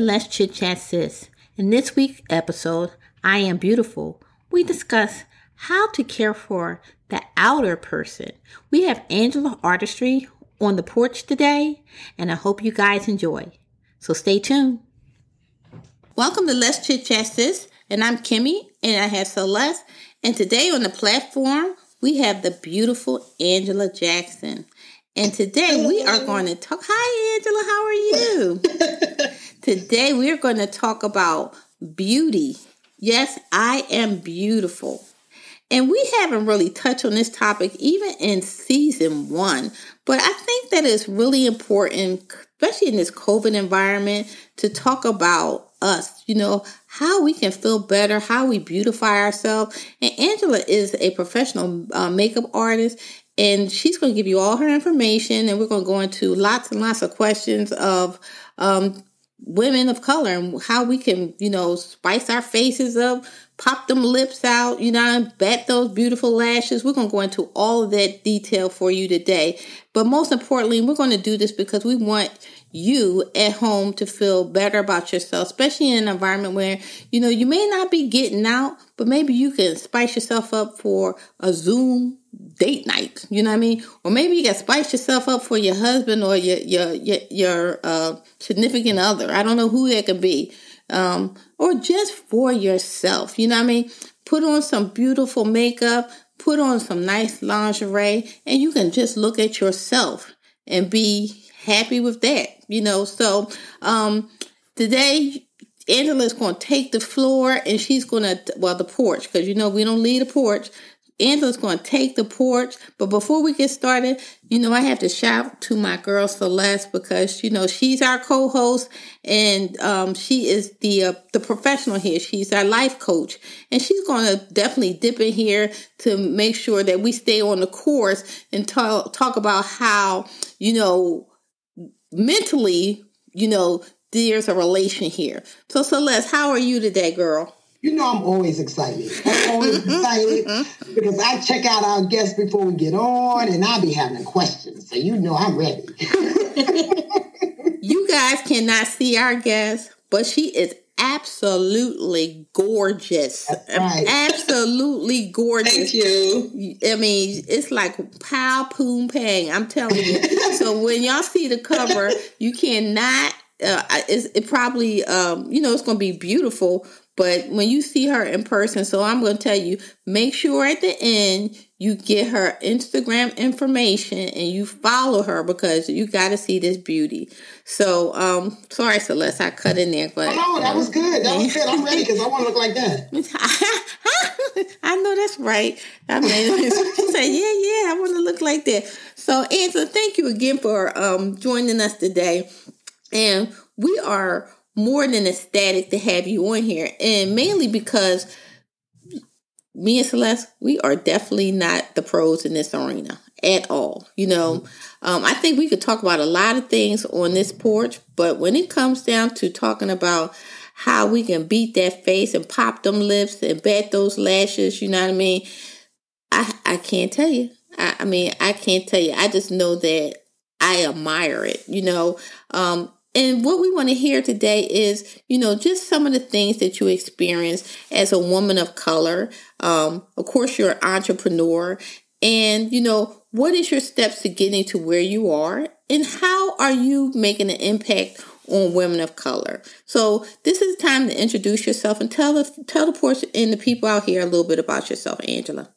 To Let's Chit Chat Sis. In this week's episode, I Am Beautiful, we discuss how to care for the outer person. We have Angela Artistry on the porch today, and I hope you guys enjoy. So stay tuned. Welcome to Let's Chit Chat Sis, and I'm Kimmy, and I have Celeste. And today on the platform, we have the beautiful Angela Jackson. And today we are going to talk. Hi, Angela. How are you? today we are going to talk about beauty. Yes, I am beautiful. And we haven't really touched on this topic even in season one, but I think that it's really important, especially in this COVID environment, to talk about us, you know, how we can feel better, how we beautify ourselves. And Angela is a professional uh, makeup artist, and she's going to give you all her information and we're going to go into lots and lots of questions of um, women of color and how we can you know spice our faces up pop them lips out you know and bat those beautiful lashes. We're going to go into all of that detail for you today. But most importantly we're going to do this because we want you at home to feel better about yourself, especially in an environment where, you know, you may not be getting out, but maybe you can spice yourself up for a Zoom date night. You know what I mean? Or maybe you can spice yourself up for your husband or your your your, your uh, significant other. I don't know who that could be. Um, or just for yourself. You know what I mean? Put on some beautiful makeup, put on some nice lingerie, and you can just look at yourself and be happy with that, you know. So um, today, Angela's going to take the floor and she's going to, well, the porch, because you know we don't leave the porch. Angela's going to take the porch. But before we get started, you know, I have to shout to my girl Celeste because, you know, she's our co-host and um, she is the uh, the professional here. She's our life coach. And she's going to definitely dip in here to make sure that we stay on the course and talk, talk about how, you know, mentally, you know, there's a relation here. So, Celeste, how are you today, girl? You know, I'm always excited. I'm always excited because I check out our guests before we get on and I'll be having questions. So, you know, I'm ready. you guys cannot see our guest, but she is absolutely gorgeous. Right. Absolutely gorgeous. Thank you. I mean, it's like pow poom pang. I'm telling you. so when y'all see the cover, you cannot. Uh, it's, it probably um, you know it's going to be beautiful, but when you see her in person, so I'm going to tell you, make sure at the end you get her Instagram information and you follow her because you got to see this beauty. So, um, sorry, Celeste, I cut in there, but oh, no, that was good. That was good. I'm ready because I want to look like that. I know that's right. I mean, she said, "Yeah, yeah, I want to look like that." So, Angela, thank you again for um, joining us today, and we are more than ecstatic to have you on here, and mainly because me and Celeste, we are definitely not the pros in this arena at all. You know, um, I think we could talk about a lot of things on this porch, but when it comes down to talking about how we can beat that face and pop them lips and bat those lashes, you know what I mean? I I can't tell you. I, I mean, I can't tell you. I just know that I admire it. You know, um, and what we want to hear today is, you know, just some of the things that you experience as a woman of color. Um, of course, you're an entrepreneur. And, you know, what is your steps to getting to where you are? And how are you making an impact on women of color? So this is time to introduce yourself and tell the, tell the portion and the people out here a little bit about yourself, Angela.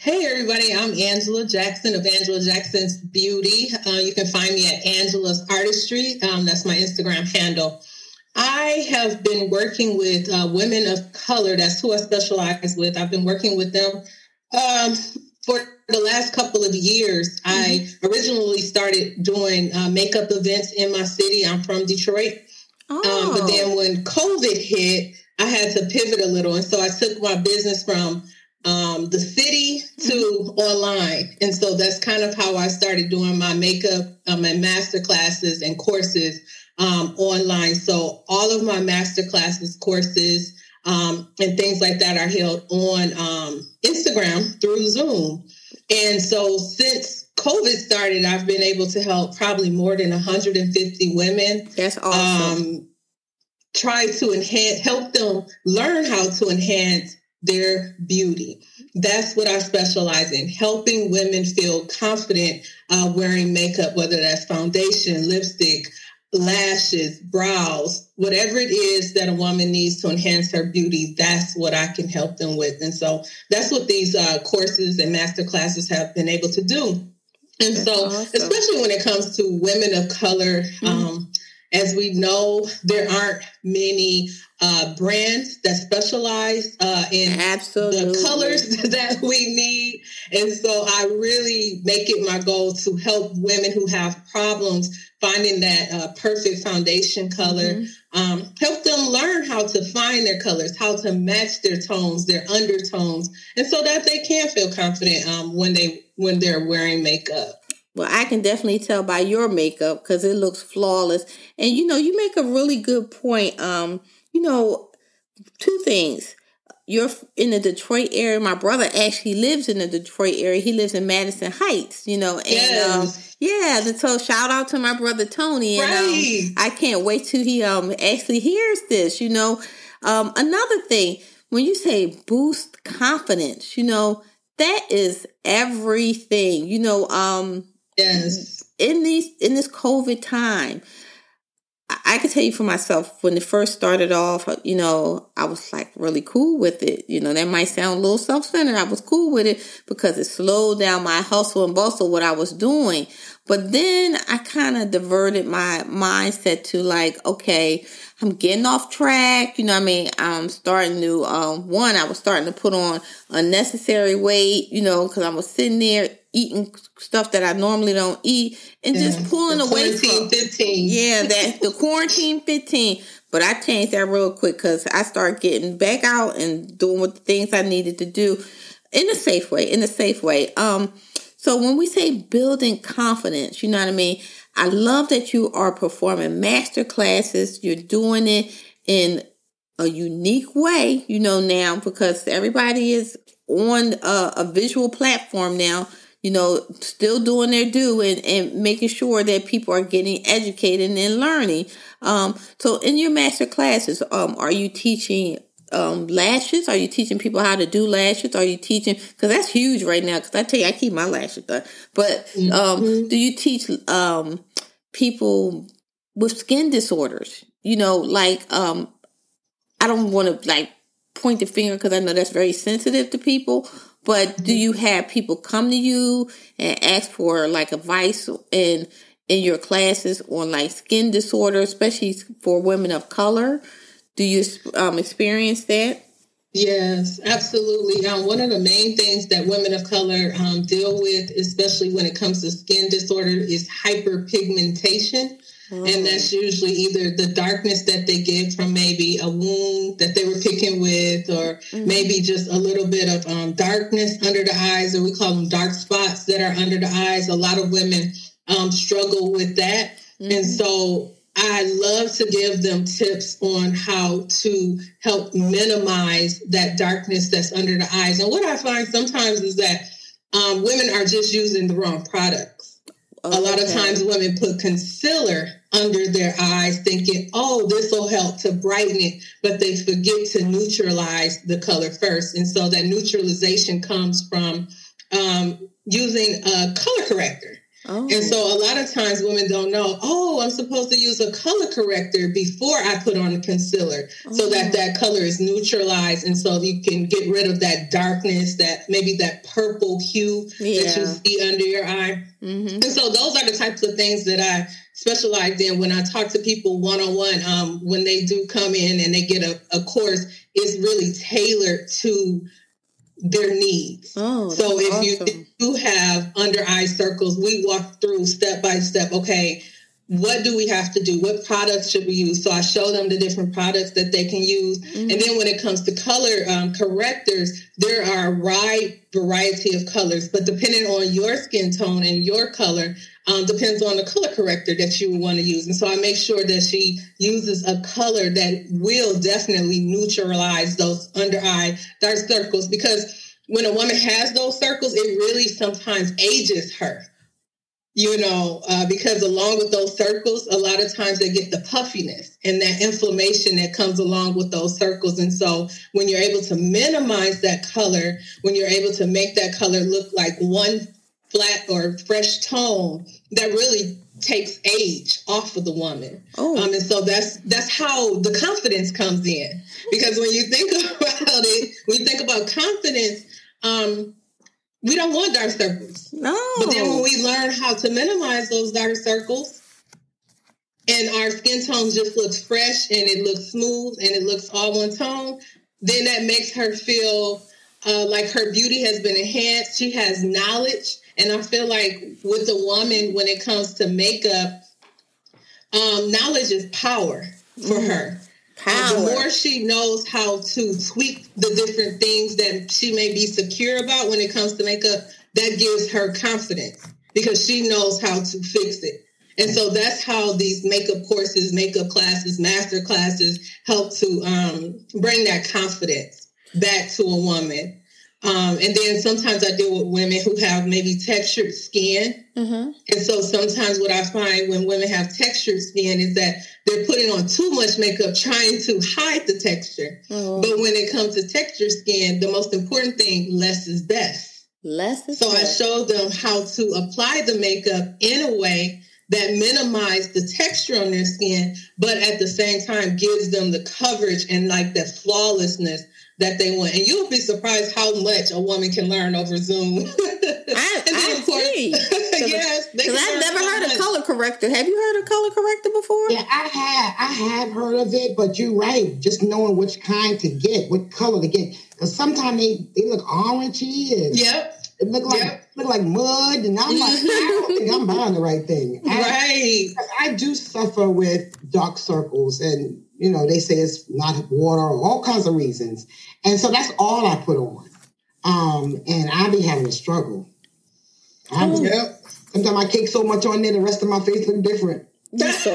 Hey, everybody, I'm Angela Jackson of Angela Jackson's Beauty. Uh, you can find me at Angela's Artistry. Um, that's my Instagram handle. I have been working with uh, women of color. That's who I specialize with. I've been working with them um, for the last couple of years. Mm-hmm. I originally started doing uh, makeup events in my city. I'm from Detroit. Oh. Um, but then when COVID hit, I had to pivot a little. And so I took my business from um, the city to online. And so that's kind of how I started doing my makeup um, and master classes and courses um, online. So all of my master classes, courses, um, and things like that are held on um, Instagram through Zoom. And so since COVID started, I've been able to help probably more than 150 women. That's awesome. Um, try to enhance, help them learn how to enhance their beauty. That's what I specialize in, helping women feel confident uh, wearing makeup, whether that's foundation, lipstick, lashes, brows, whatever it is that a woman needs to enhance her beauty, that's what I can help them with. And so that's what these uh, courses and master classes have been able to do. And that's so, awesome. especially when it comes to women of color, mm-hmm. um, as we know, there aren't many uh, brands that specialize uh, in Absolutely. the colors that we need. And so I really make it my goal to help women who have problems finding that uh, perfect foundation color, mm-hmm. um, help them learn how to find their colors, how to match their tones, their undertones, and so that they can feel confident um, when they when they're wearing makeup. Well, I can definitely tell by your makeup because it looks flawless. And you know, you make a really good point. Um, you know, two things. You're in the Detroit area. My brother actually lives in the Detroit area. He lives in Madison Heights, you know. And yes. um, yeah, so shout out to my brother Tony. And right. um, I can't wait till he um actually hears this, you know. Um, another thing, when you say boost confidence, you know, that is everything. You know, um Yes. In these in this COVID time, I can tell you for myself, when it first started off, you know, I was like really cool with it. You know, that might sound a little self centered. I was cool with it because it slowed down my hustle and bustle, what I was doing. But then I kind of diverted my mindset to like, okay, I'm getting off track. You know I mean? I'm starting to, um, one, I was starting to put on unnecessary weight, you know, because I was sitting there eating stuff that I normally don't eat and yeah. just pulling the away from 15. Yeah, that the quarantine 15. But I changed that real quick because I started getting back out and doing what the things I needed to do in a safe way, in a safe way. Um, so when we say building confidence, you know what I mean? I love that you are performing master classes. You're doing it in a unique way, you know, now because everybody is on a, a visual platform now you know, still doing their due and, and making sure that people are getting educated and learning. Um, so in your master classes, um, are you teaching um, lashes? Are you teaching people how to do lashes? Are you teaching? Because that's huge right now. Because I tell you, I keep my lashes done. But um, mm-hmm. do you teach um, people with skin disorders? You know, like um, I don't want to like point the finger because I know that's very sensitive to people. But do you have people come to you and ask for like advice in in your classes on like skin disorder, especially for women of color? Do you um, experience that? Yes, absolutely. Um, one of the main things that women of color um, deal with, especially when it comes to skin disorder, is hyperpigmentation. And that's oh. usually either the darkness that they get from maybe a wound that they were picking with, or mm-hmm. maybe just a little bit of um, darkness under the eyes, or we call them dark spots that are under the eyes. A lot of women um, struggle with that. Mm-hmm. And so I love to give them tips on how to help minimize that darkness that's under the eyes. And what I find sometimes is that um, women are just using the wrong products. A lot of times women put concealer under their eyes thinking, oh, this will help to brighten it, but they forget to neutralize the color first. And so that neutralization comes from um, using a color corrector. Oh. And so a lot of times women don't know, oh, I'm supposed to use a color corrector before I put on a concealer oh. so that that color is neutralized. And so you can get rid of that darkness, that maybe that purple hue yeah. that you see under your eye. Mm-hmm. And so those are the types of things that I specialize in when I talk to people one on one. When they do come in and they get a, a course, it's really tailored to their needs. Oh, so if awesome. you do have under eye circles, we walk through step by step. Okay, what do we have to do? What products should we use? So I show them the different products that they can use. Mm-hmm. And then when it comes to color um, correctors, there are a wide variety of colors, but depending on your skin tone and your color, um, depends on the color corrector that you want to use. And so I make sure that she uses a color that will definitely neutralize those under eye dark circles because when a woman has those circles, it really sometimes ages her you know, uh, because along with those circles, a lot of times they get the puffiness and that inflammation that comes along with those circles. And so when you're able to minimize that color, when you're able to make that color look like one flat or fresh tone, that really takes age off of the woman. Oh. Um, and so that's that's how the confidence comes in. Because when you think about it, when you think about confidence, um, we don't want dark circles. No. But then when we learn how to minimize those dark circles and our skin tone just looks fresh and it looks smooth and it looks all one tone, then that makes her feel uh, like her beauty has been enhanced. She has knowledge. And I feel like with the woman, when it comes to makeup, um, knowledge is power for mm. her. Power. the more she knows how to tweak the different things that she may be secure about when it comes to makeup, that gives her confidence because she knows how to fix it. And so that's how these makeup courses, makeup classes, master classes help to um, bring that confidence back to a woman. Um, and then sometimes I deal with women who have maybe textured skin. Mm-hmm. And so sometimes what I find when women have textured skin is that they're putting on too much makeup trying to hide the texture. Mm-hmm. But when it comes to textured skin, the most important thing, less is best. Less is So best. I show them how to apply the makeup in a way that minimize the texture on their skin, but at the same time gives them the coverage and like that flawlessness that they want. And you'll be surprised how much a woman can learn over Zoom. I, I agree. yes, because I've never heard much. of color corrector. Have you heard of color corrector before? Yeah, I have. I have heard of it, but you're right. Just knowing which kind to get, what color to get, because sometimes they, they look orangey and yep. It look like yep. look like mud, and I'm like, mm-hmm. I don't think I'm buying the right thing. right. I, I do suffer with dark circles, and you know they say it's not water, all kinds of reasons. And so that's all I put on. Um, and I be having a struggle. I be, yep. Sometimes I cake so much on there, the rest of my face look different. So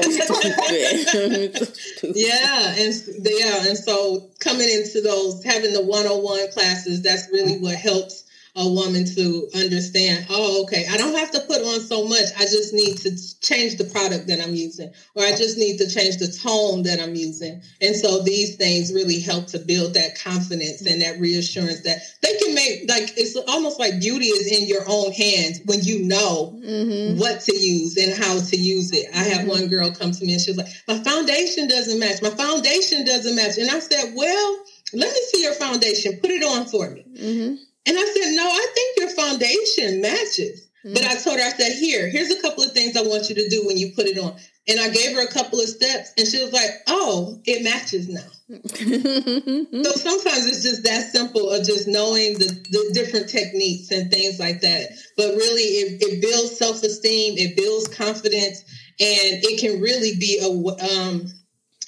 yeah, and yeah, and so coming into those having the one on one classes, that's really what helps a woman to understand, oh, okay, I don't have to put on so much. I just need to change the product that I'm using, or I just need to change the tone that I'm using. And so these things really help to build that confidence and that reassurance that they can make, like, it's almost like beauty is in your own hands when you know mm-hmm. what to use and how to use it. I have mm-hmm. one girl come to me and she's like, my foundation doesn't match. My foundation doesn't match. And I said, well, let me see your foundation. Put it on for me. Mm-hmm. And I said, no, I think your foundation matches. Mm-hmm. But I told her, I said, here, here's a couple of things I want you to do when you put it on. And I gave her a couple of steps and she was like, oh, it matches now. so sometimes it's just that simple of just knowing the, the different techniques and things like that. But really, it, it builds self esteem, it builds confidence, and it can really be a, um,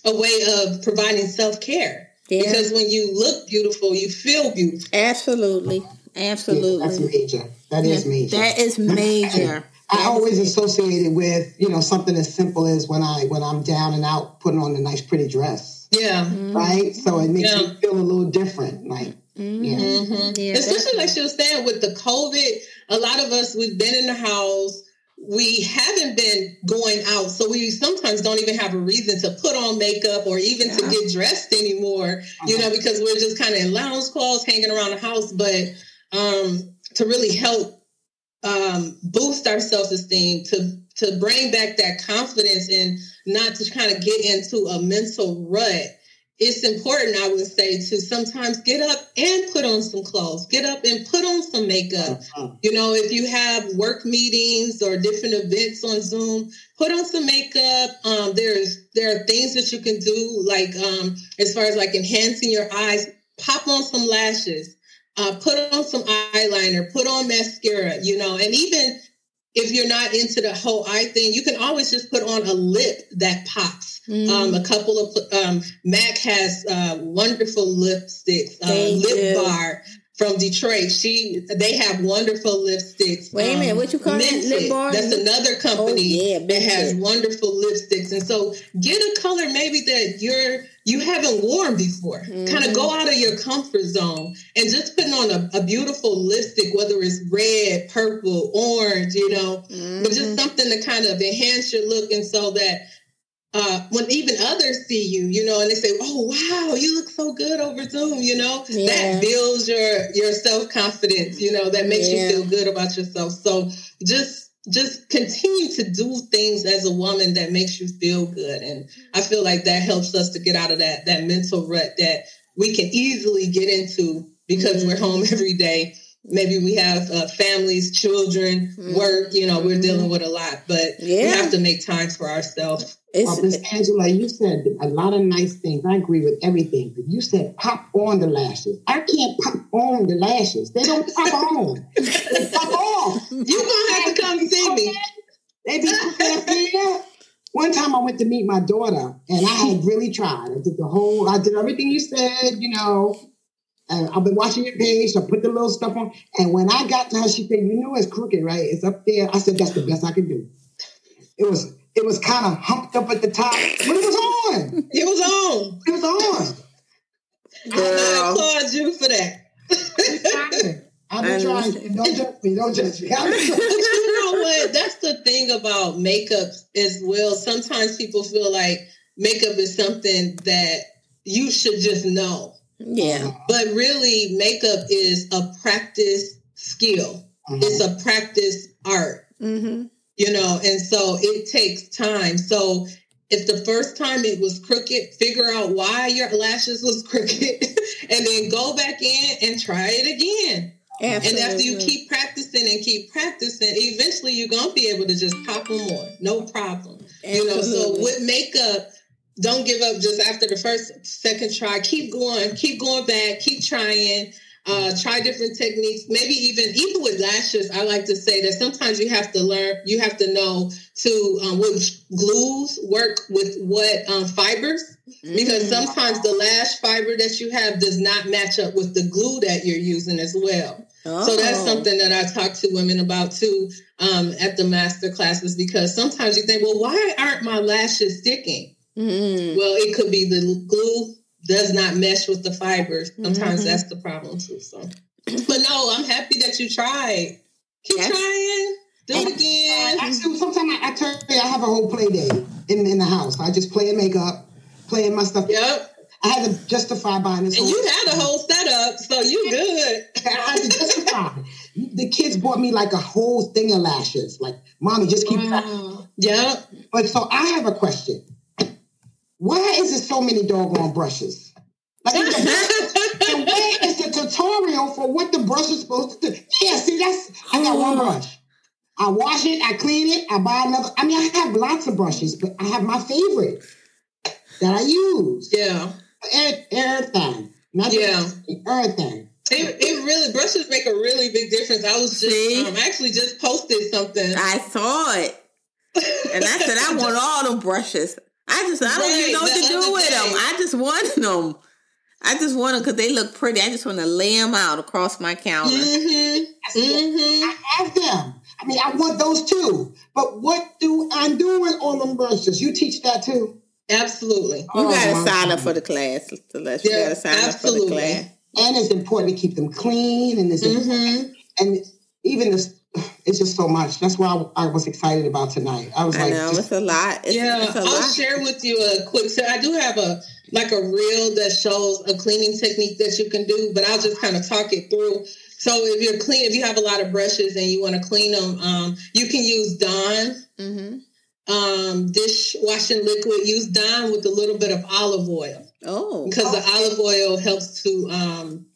a way of providing self care. Yeah. Because when you look beautiful, you feel beautiful. Absolutely. Absolutely. Yeah, that's major. That yeah, is major. That is major. I always associate it with, you know, something as simple as when I when I'm down and out putting on a nice pretty dress. Yeah. Mm-hmm. Right? So it makes yeah. me feel a little different. Like mm-hmm. yeah. Mm-hmm. yeah. Especially like she was saying with the COVID, a lot of us we've been in the house we haven't been going out, so we sometimes don't even have a reason to put on makeup or even yeah. to get dressed anymore, uh-huh. you know, because we're just kind of in lounge clothes hanging around the house. But um, to really help um, boost our self esteem, to to bring back that confidence and not to kind of get into a mental rut it's important, I would say, to sometimes get up and put on some clothes, get up and put on some makeup. Uh-huh. You know, if you have work meetings or different events on Zoom, put on some makeup. Um, there's there are things that you can do, like um, as far as like enhancing your eyes, pop on some lashes, uh, put on some eyeliner, put on mascara. You know, and even if you're not into the whole eye thing, you can always just put on a lip that pops. Mm. Um, a couple of um, Mac has uh, wonderful lipsticks, uh, lip bar. From Detroit. She they have wonderful lipsticks. Wait a minute, Um, what you call that? Lip bar? That's another company Oh, yeah, that has wonderful lipsticks. And so get a color maybe that you're you haven't worn before. Kind Mm-hmm. of go out of your comfort zone and just putting on a, a beautiful lipstick, whether it's red, purple, orange, you know, but Mm-hmm. just something to kind of enhance your look and so that uh, when even others see you, you know, and they say, "Oh, wow, you look so good over Zoom," you know, Yeah. that builds your your self confidence. You know, that makes Yeah. you feel good about yourself. So just just continue to do things as a woman that makes you feel good, and I feel like that helps us to get out of that that mental rut that we can easily get into because we're home every day. Maybe we have uh, families, children, work. You know, we're dealing with a lot, but we have to make time for ourselves. Miss Angela, you said a lot of nice things. I agree with everything. But you said pop on the lashes. I can't pop on the lashes. They don't pop on. They pop off. You gonna have to come see me. They be. One time I went to meet my daughter and I had really tried. I did the whole, I did everything you said, you know. And I've been watching your page. So I put the little stuff on. And when I got to her, she said, You know, it's crooked, right? It's up there. I said, That's the best I can do. It was it was kind of humped up at the top, but it was on. It was on. It was on. I girl. applaud you for that. I've been trying. Don't judge me. Don't judge me. I've But trying. you know what? That's the thing about makeup as well. Sometimes people feel like makeup is something that you should just know. yeah. But really, makeup is a practice skill. It's a practice art. Mm-hmm. You know, and so it takes time. So if the first time it was crooked, figure out why your lashes was crooked and then go back in and try it again. Absolutely. And after you keep practicing and keep practicing, eventually you're gonna be able to just pop them on, no problem. Absolutely. You know, so with makeup, don't give up just after the first, second try. Keep going, keep going back, keep trying. Uh, try different techniques. Maybe even even with lashes, I like to say that sometimes you have to learn. You have to know to um, which glues work with what um, fibers because Mm-hmm. sometimes the lash fiber that you have does not match up with the glue that you're using as well. So that's Oh. something that I talk to women about too um, at the master classes because sometimes you think, well, why aren't my lashes sticking? Mm-hmm. Well, it could be the glue does not mesh with the fibers. Sometimes Mhm. that's the problem too. So, but no, I'm happy that you tried. Keep Yes. trying. Do it again. Actually, sometimes I, I tell you, I have a whole play day in, in the house. I just play in makeup, playing my stuff. Yep. I had to justify buying this. And you had a whole setup, so you good. I had to justify. the kids bought me like a whole thing of lashes. Like, mommy, just keep. Wow. Yep. But so I have a question. Why is there so many doggone brushes? Like, and where is the tutorial for what the brush is supposed to do? Yeah, see, that's I got one brush. I wash it, I clean it, I buy another. I mean, I have lots of brushes, but I have my favorite that I use. Yeah. Every- Everything. Not Yeah. just everything. It, it really brushes make a really big difference. I was just See? um, I actually just posted something. I saw it. And I said, I want all them brushes. I just, I don't Right, even know what to do with them. I just want them. I just want them because they look pretty. I just want to lay them out across my counter. Mm-hmm. Mm-hmm. I have them. I mean, I want those too. But what do I do with all them brushes? You teach that too? Absolutely. You Oh, got to my sign up for the class, Celeste. You Yeah, got to sign up for the class. And it's important to keep them clean and it's Mm-hmm. and even this it's just so much. That's why I, I was excited about tonight. I was I like, know just- it's a lot. It's, Yeah, it's a I'll lot. share with you a quick. So I do have a like a reel that shows a cleaning technique that you can do, but I'll just kind of talk it through. So if you're clean, if you have a lot of brushes and you want to clean them, um, you can use Dawn hmm um, dishwashing liquid. Use Dawn with a little bit of olive oil Oh, because the olive oil helps to um,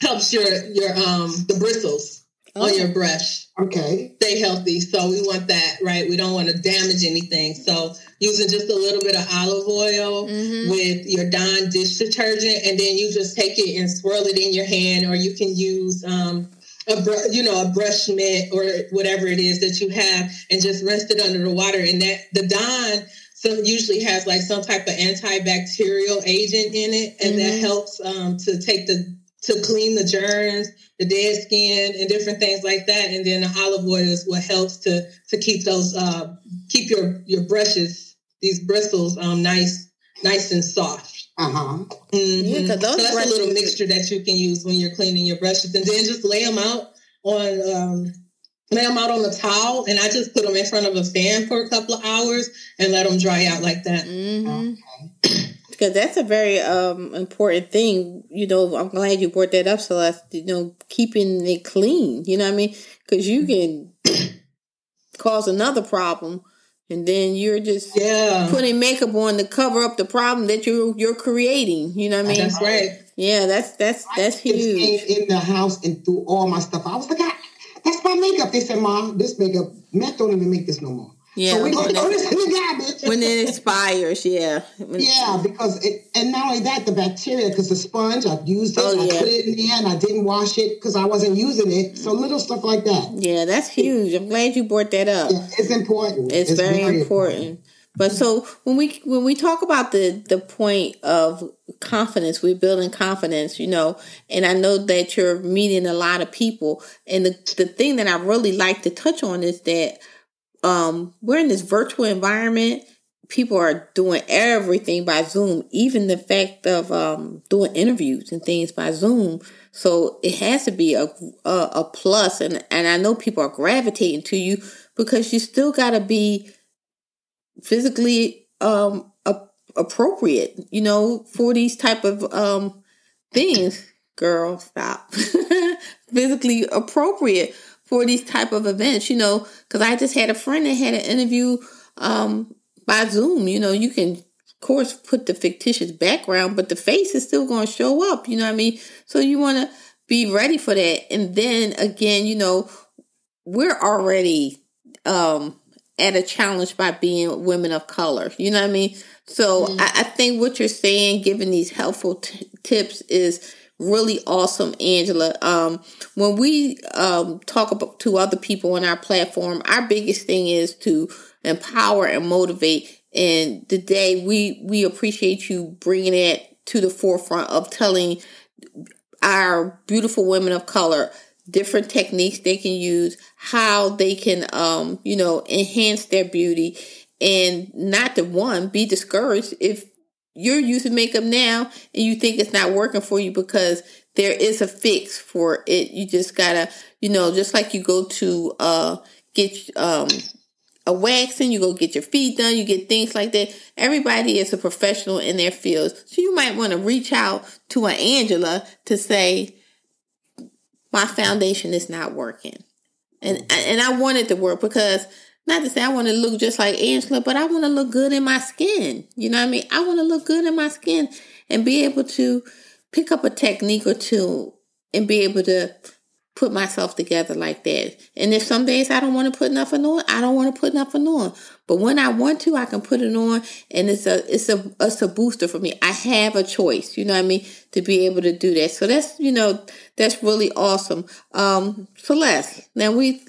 helps your your um, the bristles. On your brush okay. stay healthy. So we want that, right? We don't want to damage anything. So using just a little bit of olive oil Mhm. with your Dawn dish detergent, and then you just take it and swirl it in your hand, or you can use um, a br- you know a brush mitt or whatever it is that you have, and just rinse it under the water. And that the Dawn some usually has like some type of antibacterial agent in it, and that Mhm. helps um, to take the to clean the germs, the dead skin, and different things like that. And then the olive oil is what helps to to keep those uh, keep your your brushes these bristles um, nice nice and soft. Uh huh. Mm-hmm. Yeah, 'cause those so that's a brushes- little mixture that you can use when you're cleaning your brushes, and then just lay them out on um, lay them out on the towel, and I just put them in front of a fan for a couple of hours and let them dry out like that. hmm Okay. Because that's a very um important thing. You know, I'm glad you brought that up, Celeste. You know, keeping it clean. You know what I mean? Because you can cause another problem, and then you're just Yeah, putting makeup on to cover up the problem that you're you're creating. You know what I mean? that's right. Yeah, that's that's that's Just came huge. in the house and threw all my stuff. I was like, "Ah, that's my makeup. They said, Mom, this makeup, Matt don't even make this no more. Yeah, So we when it, this in the garbage. when it expires, yeah. When- Yeah, because it, and not only that, the bacteria, because the sponge, I've used it, Oh, I put it in there, and I didn't wash it because I wasn't using it. So mm-hmm. little stuff like that. Yeah, that's huge. I'm glad you brought that up. Yeah, it's important. It's, very, important. But so when we when we talk about the the point of confidence, we're building confidence, you know, and I know that you're meeting a lot of people. And the the thing that I really like to touch on is that um we're in this virtual environment. People are doing everything by Zoom, even the fact of um doing interviews and things by Zoom. So it has to be a a, a plus, and and I know people are gravitating to you because you still got to be physically um a- appropriate you know for these type of um things girl stop physically appropriate for these type of events you know because i just had a friend that had an interview um by zoom you know you can of course put the fictitious background but the face is still going to show up you know what i mean so you want to be ready for that and then again you know we're already um at a challenge by being women of color. You know what I mean? So I, I think what you're saying, giving these helpful t- tips, is really awesome, Angela. Um, when we um, talk about to other people on our platform, our biggest thing is to empower and motivate. And today, we we appreciate you bringing it to the forefront of telling our beautiful women of color different techniques they can use, how they can, um, you know, enhance their beauty, and not to one be discouraged if you're using makeup now and you think it's not working for you because there is a fix for it. You just gotta, you know, just like you go to uh get um a waxing, you go get your feet done, you get things like that. Everybody is a professional in their fields. So you might want to reach out to an Angela to say, my foundation is not working. And and I want it to work because not to say I want to look just like Angela, but I want to look good in my skin. You know what I mean? I want to look good in my skin and be able to pick up a technique or two and be able to put myself together like that. And if some days I don't want to put nothing on, I don't want to put nothing on. But when I want to, I can put it on and it's a it's a it's a booster for me. I have a choice, you know what I mean, to be able to do that. So that's you know, that's really awesome. Um Celeste, now we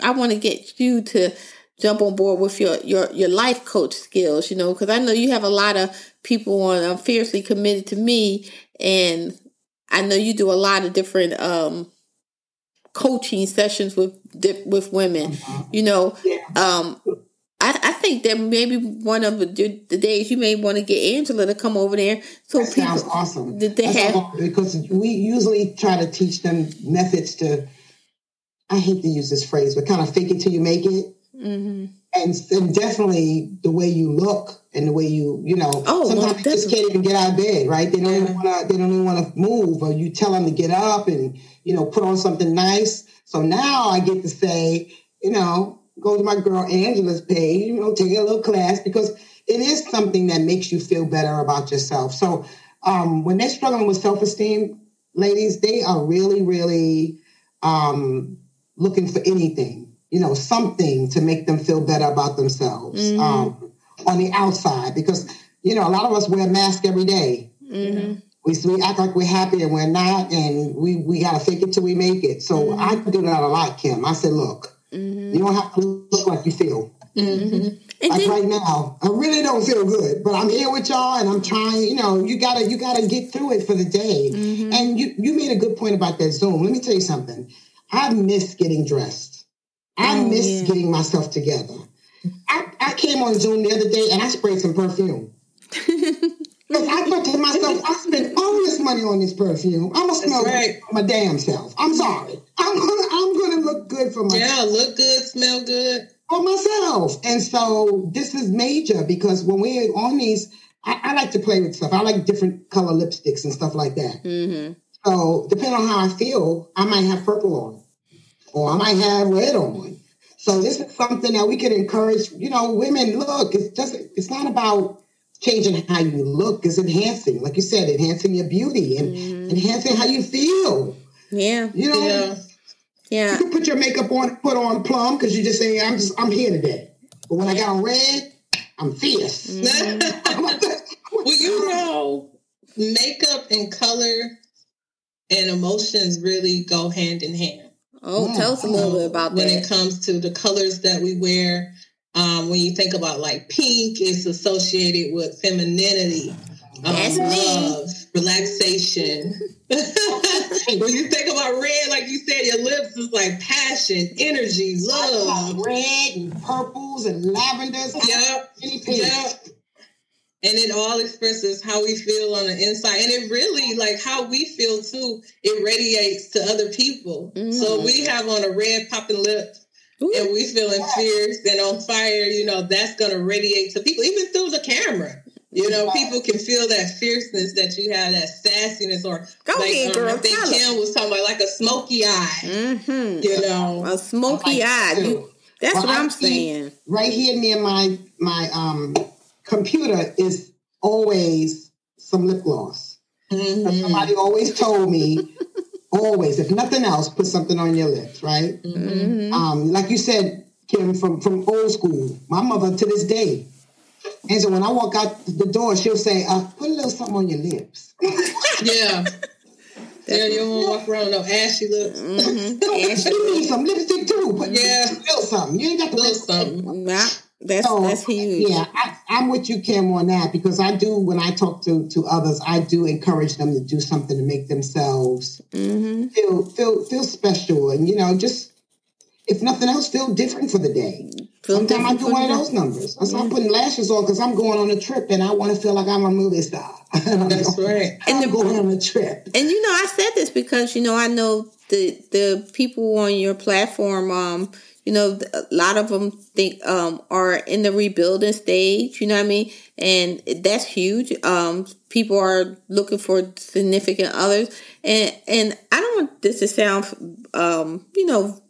I want to get you to jump on board with your your your life coach skills, you know, because I know you have a lot of people on um, fiercely committed to me and I know you do a lot of different um coaching sessions with with women. You know, um, I, I think that maybe one of the, the days you may want to get Angela to come over there so That people sounds awesome. Did they have? all- because we usually try to teach them methods to. I hate to use this phrase, but kind of fake it till you make it, hmm and, and definitely the way you look and the way you, you know, Oh, sometimes well, they just can't even get out of bed, right? They don't even want to. They don't even want to move, or you tell them to get up and you know put on something nice. So now I get to say, you know, go to my girl Angela's page, you know, take a little class because it is something that makes you feel better about yourself. So um, when they're struggling with self esteem, ladies, they are really, really um, looking for anything, you know, something to make them feel better about themselves Mhm. um, on the outside. Because, you know, a lot of us wear a mask every day. hmm We, we act like we're happy and we're not, and we, we got to fake it till we make it. So Mhm. I do that a lot, Kim. I said, look, hmm you don't have to look like you feel. Mm-hmm. Like then, right now, I really don't feel good, but I'm here with y'all, and I'm trying. You know, you gotta you gotta get through it for the day. Mm-hmm. And you you made a good point about that Zoom. Let me tell you something. I miss getting dressed. I miss yeah. getting myself together. I, I came on Zoom the other day and I sprayed some perfume. Because I thought to myself, I spent all this money on this perfume. I'm gonna smell right. my damn self. I'm sorry. I'm gonna I'm gonna look good for myself. Yeah, look good, smell good. For myself. And so this is major because when we're on these, I, I like to play with stuff. I like different color lipsticks and stuff like that. Mm-hmm. So depending on how I feel, I might have purple on, or I might have red on. So this is something that we can encourage. You know, women. Look, it's just it's not about changing how you look it's enhancing, like you said, enhancing your beauty and mm-hmm. enhancing how you feel. Yeah. You know, yeah. yeah. You can put your makeup on, put on plum because you just say, I'm just, I'm here today. But when I got on red, I'm fierce. Mm-hmm. well, you know, makeup and color and emotions really go hand in hand. Oh, yeah. tell us a little bit about when that. When it comes to the colors that we wear, um, when you think about like pink, it's associated with femininity, um, love, relaxation. when you think about red, like you said, your lips is like passion, energy, love. Red and purples and lavenders. Yep. Yep. And it all expresses how we feel on the inside. And it really, like how we feel too, it radiates to other people. Mm-hmm. So we have on a red popping lip Ooh. and we feeling fierce and on fire, you know, that's going to radiate to people, even through the camera. You know, people can feel that fierceness that you have, that sassiness, or Go like ahead, um, girl, I think Kim was talking about like a smoky eye. Mm-hmm. You know, a smoky like eye. You, that's well, what I'm saying. Right here near my my um computer is always some lip gloss. Mm-hmm. Somebody always told me Always, if nothing else, put something on your lips, right? Mm-hmm. Um, like you said, Kim, from from old school, my mother to this day. And so when I walk out the door, she'll say, uh, "Put a little something on your lips." yeah. Yeah, you don't walk around no ashy lips. Mm-hmm. ashy. you need some lipstick too. But yeah, little something. You ain't got to little something. Nah. That's so, that's huge. Yeah, I, am with you, Kim, on that because I do when I talk to to others, I do encourage them to do something to make themselves mm-hmm. feel feel feel special, and you know, just if nothing else, feel different for the day. Feel Sometimes I do one of those numbers. So yeah. I'm putting lashes on because I'm going on a trip and I want to feel like I'm a movie star. That's right. And I'm going on a trip. And you know, I said this because you know I know the the people on your platform. Um, you know, a lot of them think um, are in the rebuilding stage. You know what I mean? And that's huge. Um, people are looking for significant others, and and I don't want this to sound, um, you know,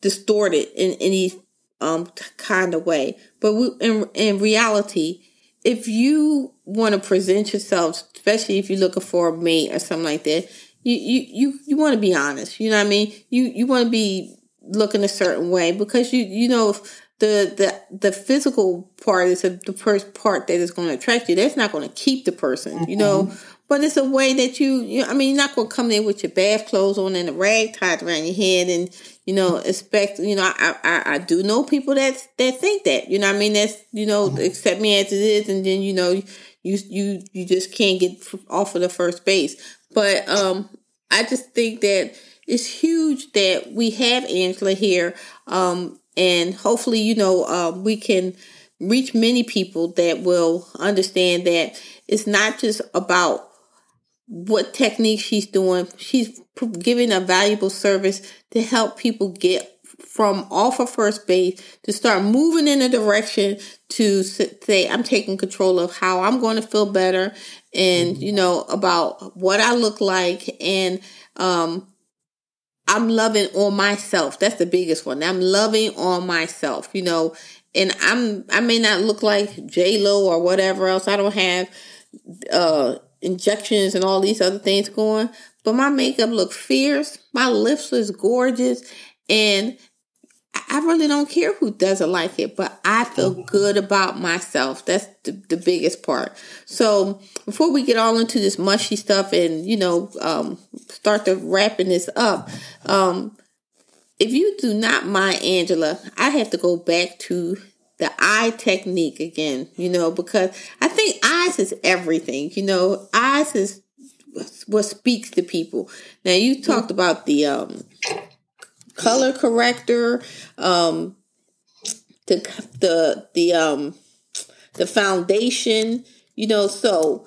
distorted in any um, kind of way. But we, in in reality, if you want to present yourself, especially if you're looking for a mate or something like that, you you you, you want to be honest. You know what I mean? You you want to be looking a certain way because you you know the the the physical part is the first part that is going to attract you. That's not going to keep the person, mm-hmm. you know. Mm-hmm. But it's a way that you, you know, I mean, you're not going to come in with your bath clothes on and a rag tied around your head and, you know, expect, you know, I, I, I do know people that, that think that, you know I mean? That's, you know, mm-hmm. accept me as it is. And then, you know, you, you, you just can't get off of the first base. But, um, I just think that, it's huge that we have Angela here. Um, and hopefully, you know, uh, we can reach many people that will understand that it's not just about what technique she's doing. She's giving a valuable service to help people get from off of first base to start moving in a direction to say I'm taking control of how I'm going to feel better and you know about what I look like and um I'm loving on myself. That's the biggest one. I'm loving on myself, you know, and I'm I may not look like J Lo or whatever else. I don't have uh injections and all these other things going, but my makeup looks fierce. My lips is gorgeous, and I really don't care who doesn't like it, but I feel good about myself. That's the, the biggest part. So before we get all into this mushy stuff and, you know, um, start to wrapping this up, um, if you do not mind, Angela, I have to go back to the eye technique again, you know, because I think eyes is everything, you know, eyes is what speaks to people. Now you talked about the um, color corrector, um, the the the um the foundation, you know, so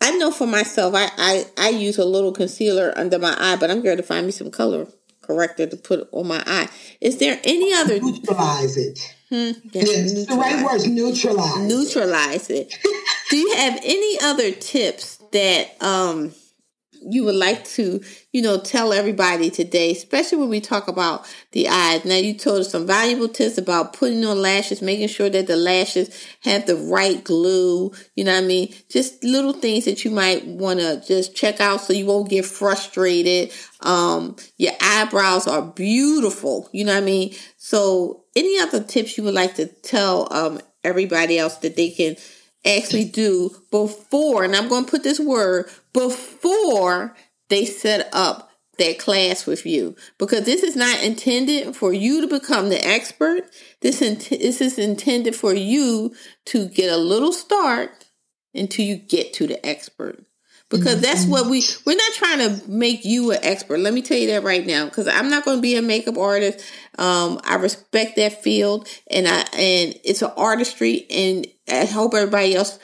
I know for myself I, I I use a little concealer under my eye, but I'm going to find me some color corrector to put on my eye. Is there any other neutralize it? Hmm, yes, the right words neutralize. Neutralize it. Do you have any other tips that um you would like to, you know, tell everybody today, especially when we talk about the eyes. Now, you told us some valuable tips about putting on lashes, making sure that the lashes have the right glue. You know what I mean? Just little things that you might want to just check out so you won't get frustrated. Um, your eyebrows are beautiful. You know what I mean? So, any other tips you would like to tell um, everybody else that they can actually do before, and I'm going to put this word before they set up that class with you. Because this is not intended for you to become the expert. This, int- this is intended for you to get a little start until you get to the expert. Because that's what we we're not trying to make you an expert. Let me tell you that right now because i'm not going to be a makeup artist um, i respect that field and i and it's an artistry and i hope everybody else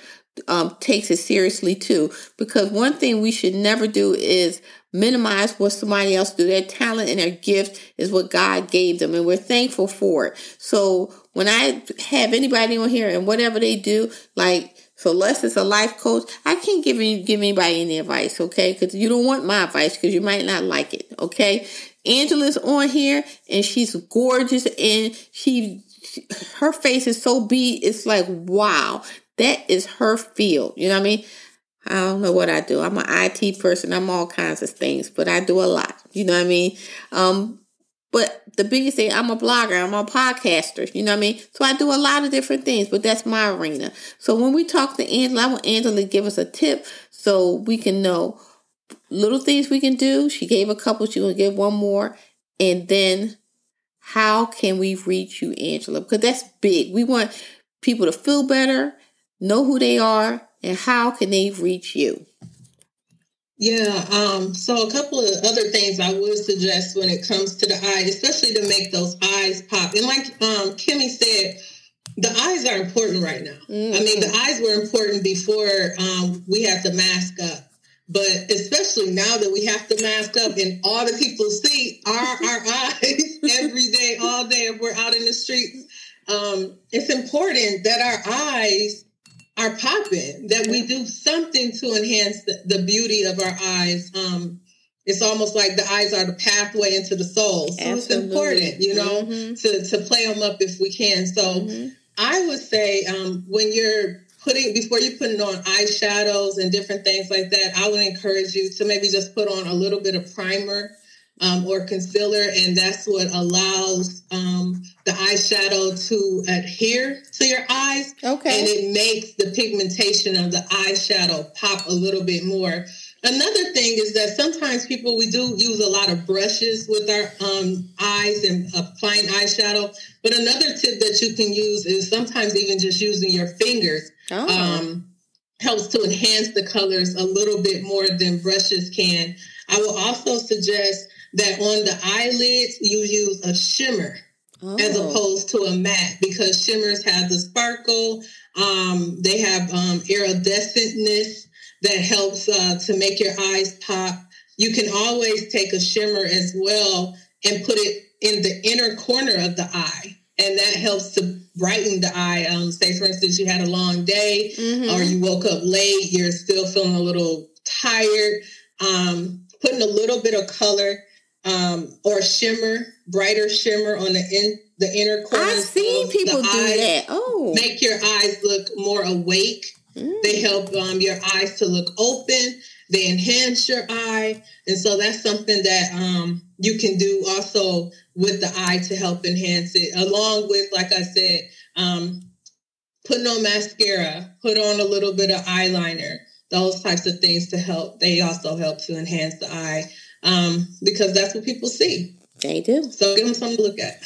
um, takes it seriously too because one thing we should never do is minimize what somebody else do their talent and their gift is what god gave them and we're thankful for it so when i have anybody on here and whatever they do like so Les is a life coach. I can't give give anybody any advice, okay? Because you don't want my advice because you might not like it, okay? Angela's on here and she's gorgeous and she, she her face is so beat. It's like wow, that is her field. You know what I mean? I don't know what I do. I'm an IT person. I'm all kinds of things, but I do a lot. You know what I mean? Um, but the biggest thing, I'm a blogger, I'm a podcaster, you know what I mean? So I do a lot of different things, but that's my arena. So when we talk to Angela, I want Angela to give us a tip so we can know little things we can do. She gave a couple, she's gonna give one more. And then how can we reach you, Angela? Because that's big. We want people to feel better, know who they are, and how can they reach you? Yeah, um, so a couple of other things I would suggest when it comes to the eye, especially to make those eyes pop. And like um, Kimmy said, the eyes are important right now. Mm-hmm. I mean, the eyes were important before um, we had to mask up. But especially now that we have to mask up and all the people see are our eyes every day, all day, if we're out in the streets, um, it's important that our eyes are popping, that we do something to enhance the, the beauty of our eyes. Um, it's almost like the eyes are the pathway into the soul. So Absolutely. it's important, you know, mm-hmm. to, to play them up if we can. So mm-hmm. I would say um, when you're putting, before you're putting on eyeshadows and different things like that, I would encourage you to maybe just put on a little bit of primer um, or concealer, and that's what allows um, the eyeshadow to adhere to your eyes. Okay. And it makes the pigmentation of the eyeshadow pop a little bit more. Another thing is that sometimes people we do use a lot of brushes with our um, eyes and applying eyeshadow. But another tip that you can use is sometimes even just using your fingers. Oh. Um, helps to enhance the colors a little bit more than brushes can. I will also suggest that on the eyelids you use a shimmer oh. as opposed to a matte because shimmers have the sparkle. Um, they have um, iridescentness that helps uh, to make your eyes pop. You can always take a shimmer as well and put it in the inner corner of the eye. And that helps to brighten the eye. Um, say, for instance, you had a long day mm-hmm. or you woke up late, you're still feeling a little tired. Um, putting a little bit of color um, or shimmer, brighter shimmer on the in the inner corner. I've seen people do eyes, that. Oh, make your eyes look more awake. Mm. They help um, your eyes to look open. They enhance your eye, and so that's something that um, you can do also with the eye to help enhance it. Along with, like I said, um, putting on mascara, put on a little bit of eyeliner. Those types of things to help. They also help to enhance the eye um, because that's what people see. They do. So give them something to look at.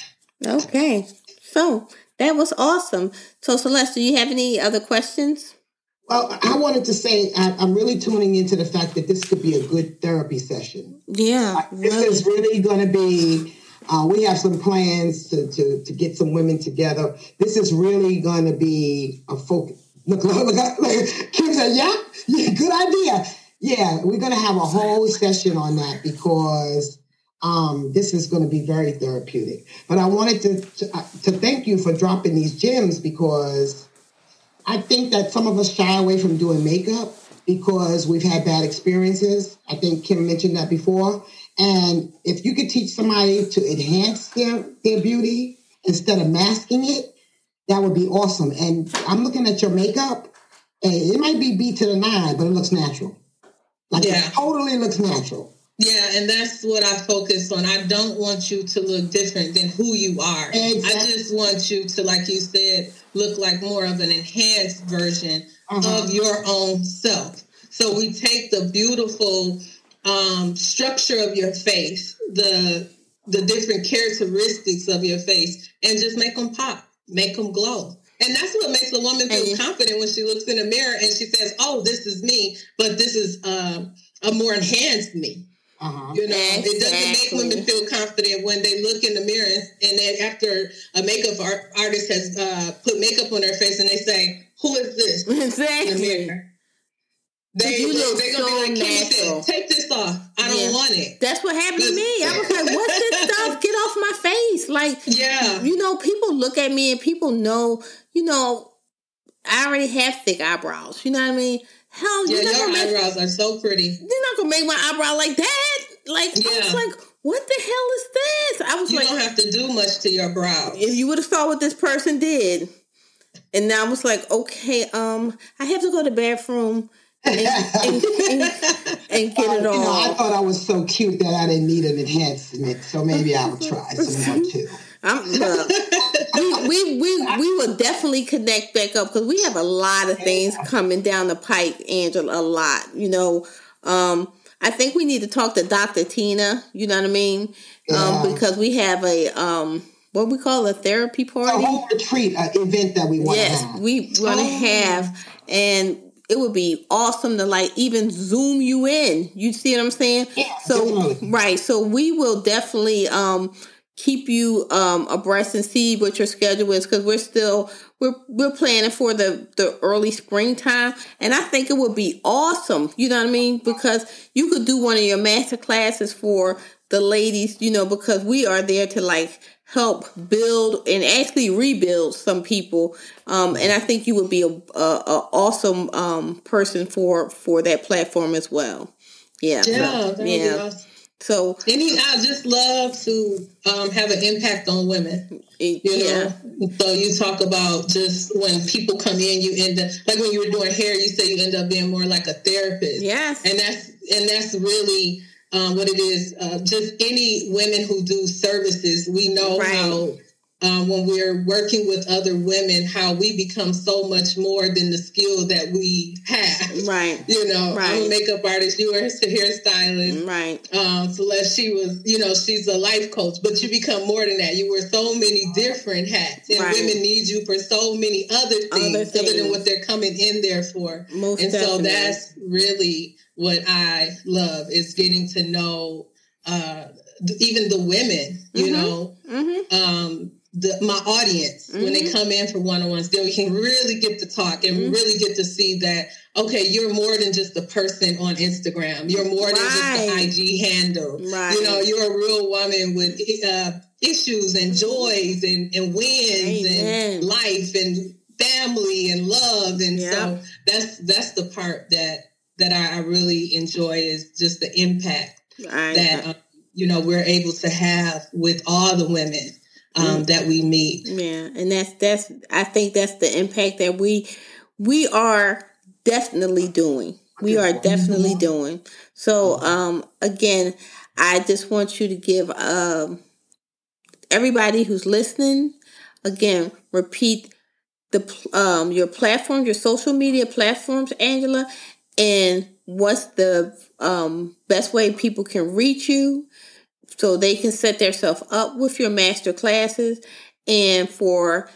Okay. So that was awesome. So Celeste, do you have any other questions? Well, I wanted to say I, am really tuning into the fact that this could be a good therapy session. Yeah. this really. is really going to be. Uh, we have some plans to, to to get some women together. This is really going to be a focus. Look, look, look, look. Kim said, "Yeah, yeah, good idea." Yeah, we're going to have a whole session on that because um, this is going to be very therapeutic. But I wanted to, to, uh, to thank you for dropping these gems because I think that some of us shy away from doing makeup because we've had bad experiences. I think Kim mentioned that before. And if you could teach somebody to enhance their, their beauty instead of masking it, that would be awesome. And I'm looking at your makeup, and it might be B to the nine, but it looks natural. Like yeah. it totally looks natural. Yeah, and that's what I focus on. I don't want you to look different than who you are. Exactly. I just want you to, like you said, look like more of an enhanced version uh-huh. of your own self. So we take the beautiful um, structure of your face, the the different characteristics of your face, and just make them pop, make them glow. And that's what makes a woman feel confident when she looks in a mirror and she says, "Oh, this is me," but this is uh, a more enhanced me. Uh-huh. You know, exactly. it doesn't make women feel confident when they look in the mirror and then after a makeup art- artist has uh, put makeup on their face and they say, "Who is this?" Exactly. In the mirror. They, you look they gonna be like, natural. Take this off. I don't want it. That's what happened to me. I was like, what's this stuff? Get off my face. Like, yeah. You know, people look at me and people know, you know, I already have thick eyebrows. You know what I mean? Hell, yeah, your make, eyebrows are so pretty. You're not gonna make my eyebrow like that. Like, yeah. I was like, what the hell is this? I was you like, you don't have to do much to your brows. If you would have saw what this person did, and now I was like, okay, um, I have to go to the bathroom and, and, and, and get uh, it on. You know, I thought I was so cute that I didn't need an enhancement, so maybe I'll try some more too. I'm, uh, we, we, we, will definitely connect back up because we have a lot of things coming down the pike, Angela. A lot, you know. Um, I think we need to talk to Dr. Tina. You know what I mean? Um, yeah. Um, because we have a um, what we call a therapy party, a whole retreat uh, event that we want. Yes, we want to oh. have, and it would be awesome to like even zoom you in. You see what I'm saying? Yeah, so definitely. right. So we will definitely um keep you um abreast and see what your schedule is because we're still we're we're planning for the the early springtime and I think it would be awesome. You know what I mean? Because you could do one of your master classes for the ladies, you know, because we are there to like help build and actually rebuild some people. Um, and I think you would be a, a, a awesome um, person for for that platform as well. Yeah, yeah, so, yeah. Awesome. So, any, I just love to um, have an impact on women. You yeah. know, so you talk about just when people come in, you end up like when you were doing hair, you say you end up being more like a therapist. Yes, and that's and that's really um, what it is. Uh, just any women who do services, we know right. how um, when we're working with other women, how we become so much more than the skill that we have. Right. You know, right. I'm a makeup artist. You were a hairstylist. Right. Um, Celeste, she was, you know, she's a life coach, but you become more than that. You wear so many different hats, and right. women need you for so many other things, other things, other than what they're coming in there for. Most and definitely. so that's really what I love is getting to know uh, even the women, you mm-hmm. know. Mm-hmm. Um, the, my audience mm-hmm. when they mm-hmm. come in for one-on-ones then we can really get to talk and mm-hmm. really get to see that okay you're more than just a person on instagram you're more than just the ig handle right. you know you're a real woman with uh, issues and mm-hmm. joys and, and wins Amen. and life and family and love and yep. so that's that's the part that that I, I really enjoy is just the impact I, that um, you know we're able to have with all the women um, that we meet. Yeah, and that's that's I think that's the impact that we we are definitely doing. We are definitely doing. So um again, I just want you to give um everybody who's listening again repeat the um your platforms, your social media platforms, Angela, and what's the um best way people can reach you so they can set themselves up with your master classes. And for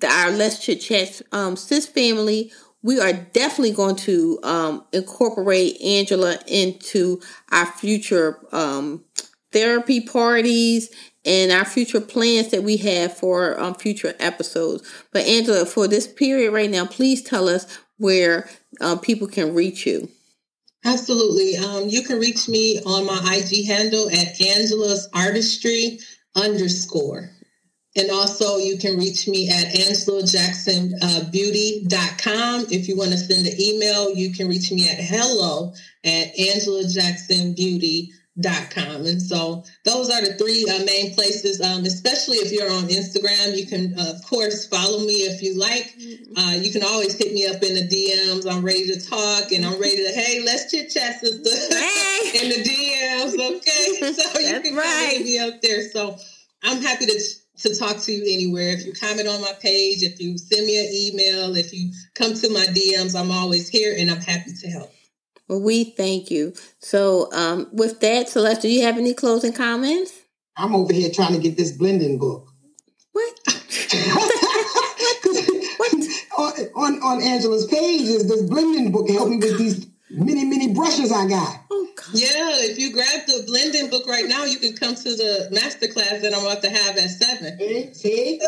the, our Let's Chit Chat um, Sis family, we are definitely going to um, incorporate Angela into our future um, therapy parties and our future plans that we have for um, future episodes. But Angela, for this period right now, please tell us where uh, people can reach you. Absolutely. Um, you can reach me on my IG handle at Angela's Artistry underscore. And also, you can reach me at angelajacksonbeauty.com. Uh, if you want to send an email, you can reach me at hello at angelajacksonbeauty.com dot com. And so those are the three uh, main places um, especially if you're on instagram you can uh, of course follow me if you like. Mm-hmm. uh, you can always hit me up in the dms i'm ready to talk and i'm ready to hey let's chit chat sister. Hey. in the dms okay? So you can right. hit me up there. So i'm happy to to talk to you anywhere. If you comment on my page if you send me an email if you come to my dms i'm always here and i'm happy to help well, we thank you. So, um, with that, Celeste, do you have any closing comments? I'm over here trying to get this blending book. What? what? on, on, on Angela's page is this blending book help me with these many, many brushes I got. Oh, God. Yeah, if you grab the blending book right now, you can come to the master class that I'm about to have at seven. See?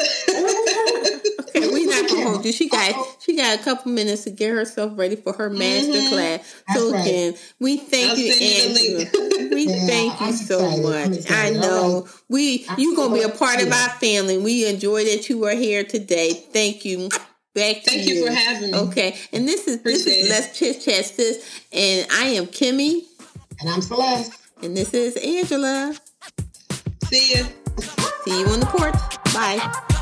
See? okay, we not gonna hold you. She got she got a couple minutes to get herself ready for her master mm-hmm. class. That's so right. again, we thank I'll you, Angela. we yeah, thank you so excited. much. I know right. we you gonna be a part of our family. We enjoy that you are here today. Thank you. Back Thank you. you. for having me. Okay, and this is Appreciate this is Let's Chit Chat Sis, and I am Kimmy, and I'm Celeste, and this is Angela. See you. See you on the porch. Bye.